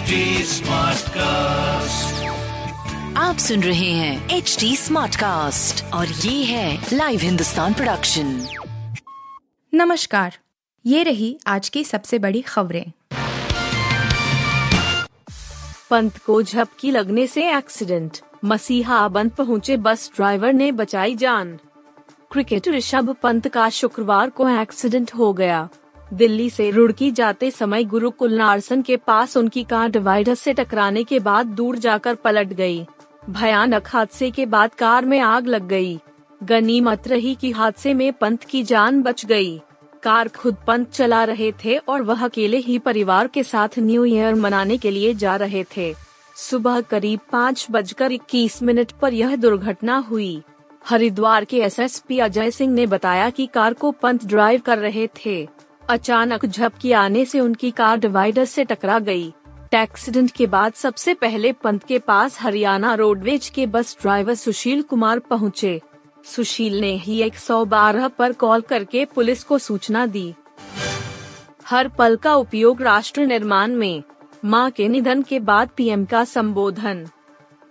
HD Smartcast. आप सुन रहे हैं एच डी स्मार्ट कास्ट और ये है लाइव हिंदुस्तान प्रोडक्शन नमस्कार ये रही आज की सबसे बड़ी खबरें। पंत को झपकी लगने से एक्सीडेंट। मसीहा बंद पहुँचे बस ड्राइवर ने बचाई जान। क्रिकेटर ऋषभ पंत का शुक्रवार को एक्सीडेंट हो गया। दिल्ली से रुड़की जाते समय गुरुकुल नारसन के पास उनकी कार डिवाइडर से टकराने के बाद दूर जाकर पलट गई। भयानक हादसे के बाद कार में आग लग गई। गनीमत रही कि हादसे में पंत की जान बच गई। कार खुद पंत चला रहे थे और वह अकेले ही परिवार के साथ न्यू ईयर मनाने के लिए जा रहे थे सुबह करीब पाँच बजकर इक्कीस मिनट पर यह दुर्घटना हुई हरिद्वार के एसएसपी अजय सिंह ने बताया कि कार को पंत ड्राइव कर रहे थे अचानक झपकी आने से उनकी कार डिवाइडर से टकरा गई। एक्सीडेंट के बाद सबसे पहले पंत के पास हरियाणा रोडवेज़ के बस ड्राइवर सुशील कुमार पहुँचे। सुशील ने ही 112 पर कॉल करके पुलिस को सूचना दी हर पल का उपयोग राष्ट्र निर्माण में माँ के निधन के बाद पीएम का संबोधन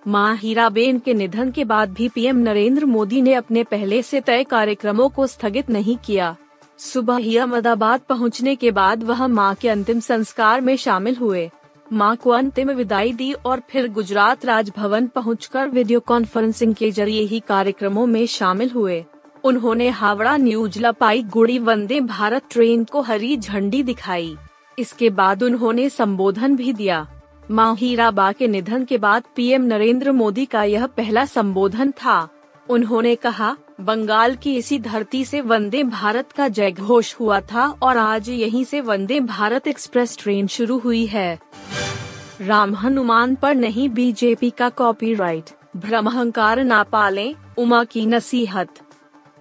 माँ हीराबेन के निधन के बाद भी पीएम नरेंद्र मोदी ने अपने पहले से तय कार्यक्रमों को स्थगित नहीं किया सुबह ही अहमदाबाद पहुँचने के बाद वह माँ के अंतिम संस्कार में शामिल हुए। माँ को अंतिम विदाई दी और फिर गुजरात राजभवन पहुंचकर वीडियो कॉन्फ्रेंसिंग के ज़रिए ही कार्यक्रमों में शामिल हुए। उन्होंने Howrah news new Jalpaiguri Vande Bharat train को हरी झंडी दिखाई। इसके बाद उन्होंने संबोधन भी दिया। माँ हीराबा के निधन के बाद पीएम नरेंद्र मोदी का यह पहला संबोधन था। उन्होंने कहा, बंगाल की इसी धरती से वंदे भारत का जय घोष हुआ था और आज यहीं से वंदे भारत एक्सप्रेस ट्रेन शुरू हुई है। राम हनुमान पर नहीं, बीजेपी का कॉपीराइट, भ्रमहंकार ना पाले उमा की नसीहत।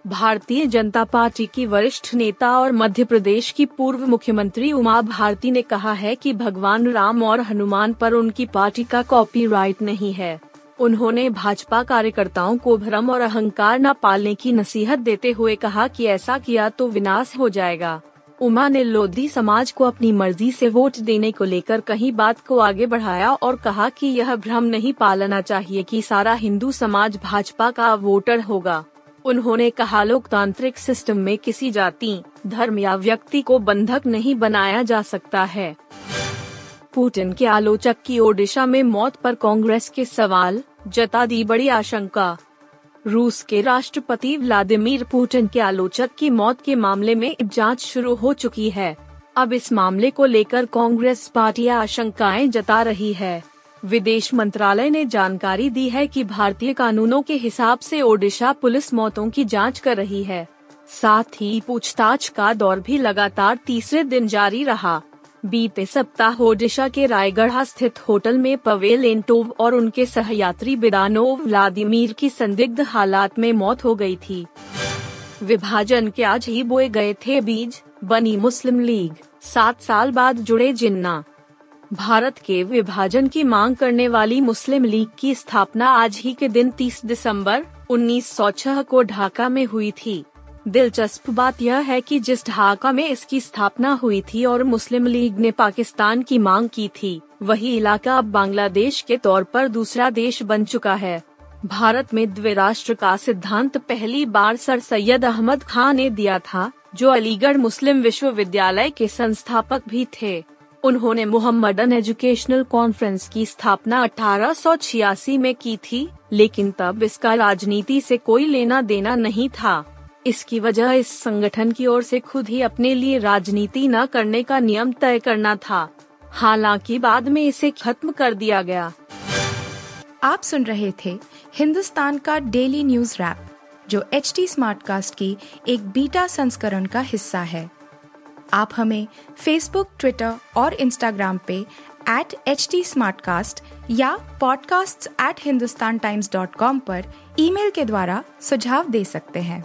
भारतीय जनता पार्टी की वरिष्ठ नेता और मध्य प्रदेश की पूर्व मुख्यमंत्री उमा भारती ने कहा है कि भगवान राम और हनुमान पर उनकी पार्टी का कॉपीराइट नहीं है। उन्होंने भाजपा कार्यकर्ताओं को भ्रम और अहंकार न पालने की नसीहत देते हुए कहा कि ऐसा किया तो विनाश हो जाएगा। उमा ने लोधी समाज को अपनी मर्ज़ी से वोट देने को लेकर कहीं बात को आगे बढ़ाया और कहा कि यह भ्रम नहीं पालना चाहिए कि सारा हिंदू समाज भाजपा का वोटर होगा। उन्होंने कहा, लोकतांत्रिक सिस्टम में किसी जाति, धर्म या व्यक्ति को बंधक नहीं बनाया जा सकता है। पुतिन के आलोचक की ओडिशा में मौत पर कांग्रेस के सवाल जता दी बड़ी आशंका। रूस के राष्ट्रपति व्लादिमीर पुतिन के आलोचक की मौत के मामले में जाँच शुरू हो चुकी है। अब इस मामले को लेकर कांग्रेस पार्टी आशंकाएँ जता रही है। विदेश मंत्रालय ने जानकारी दी है कि भारतीय कानूनों के हिसाब से ओडिशा पुलिस मौतों की जाँच कर रही है। साथ ही पूछताछ का दौर भी लगातार तीसरे दिन जारी रहा। बीते सप्ताह ओडिशा के रायगढ़ स्थित होटल में पवेल एंटोव और उनके सहयात्री बिदानोव व्लादिमीर की संदिग्ध हालात में मौत हो गई थी। विभाजन के आज ही बोए गए थे बीज, बनी मुस्लिम लीग, सात साल बाद जुड़े जिन्ना। भारत के विभाजन की मांग करने वाली मुस्लिम लीग की स्थापना आज ही के दिन 30 दिसंबर 1906 को ढाका में हुई थी। दिलचस्प बात यह है कि जिस ढाका में इसकी स्थापना हुई थी और मुस्लिम लीग ने पाकिस्तान की मांग की थी, वही इलाका अब बांग्लादेश के तौर पर दूसरा देश बन चुका है। भारत में द्विराष्ट्र का सिद्धांत पहली बार सर सैयद अहमद खान ने दिया था, जो अलीगढ़ मुस्लिम विश्वविद्यालय के संस्थापक भी थे। उन्होंने मोहम्मदन एजुकेशनल कॉन्फ्रेंस की स्थापना अठारह सौ छियासी में की थी, लेकिन तब इसका राजनीति से कोई लेना देना नहीं था। इसकी वजह इस संगठन की ओर से खुद ही अपने लिए राजनीति न करने का नियम तय करना था। हालाँकि बाद में इसे खत्म कर दिया गया। आप सुन रहे थे हिंदुस्तान का डेली न्यूज़ रैप, जो एच टी स्मार्ट कास्ट की एक बीटा संस्करण का हिस्सा है। आप हमें फेसबुक ट्विटर और इंस्टाग्राम पे एट एच टी या podcasts@hindustantimes.com पर ईमेल के द्वारा सुझाव दे सकते हैं।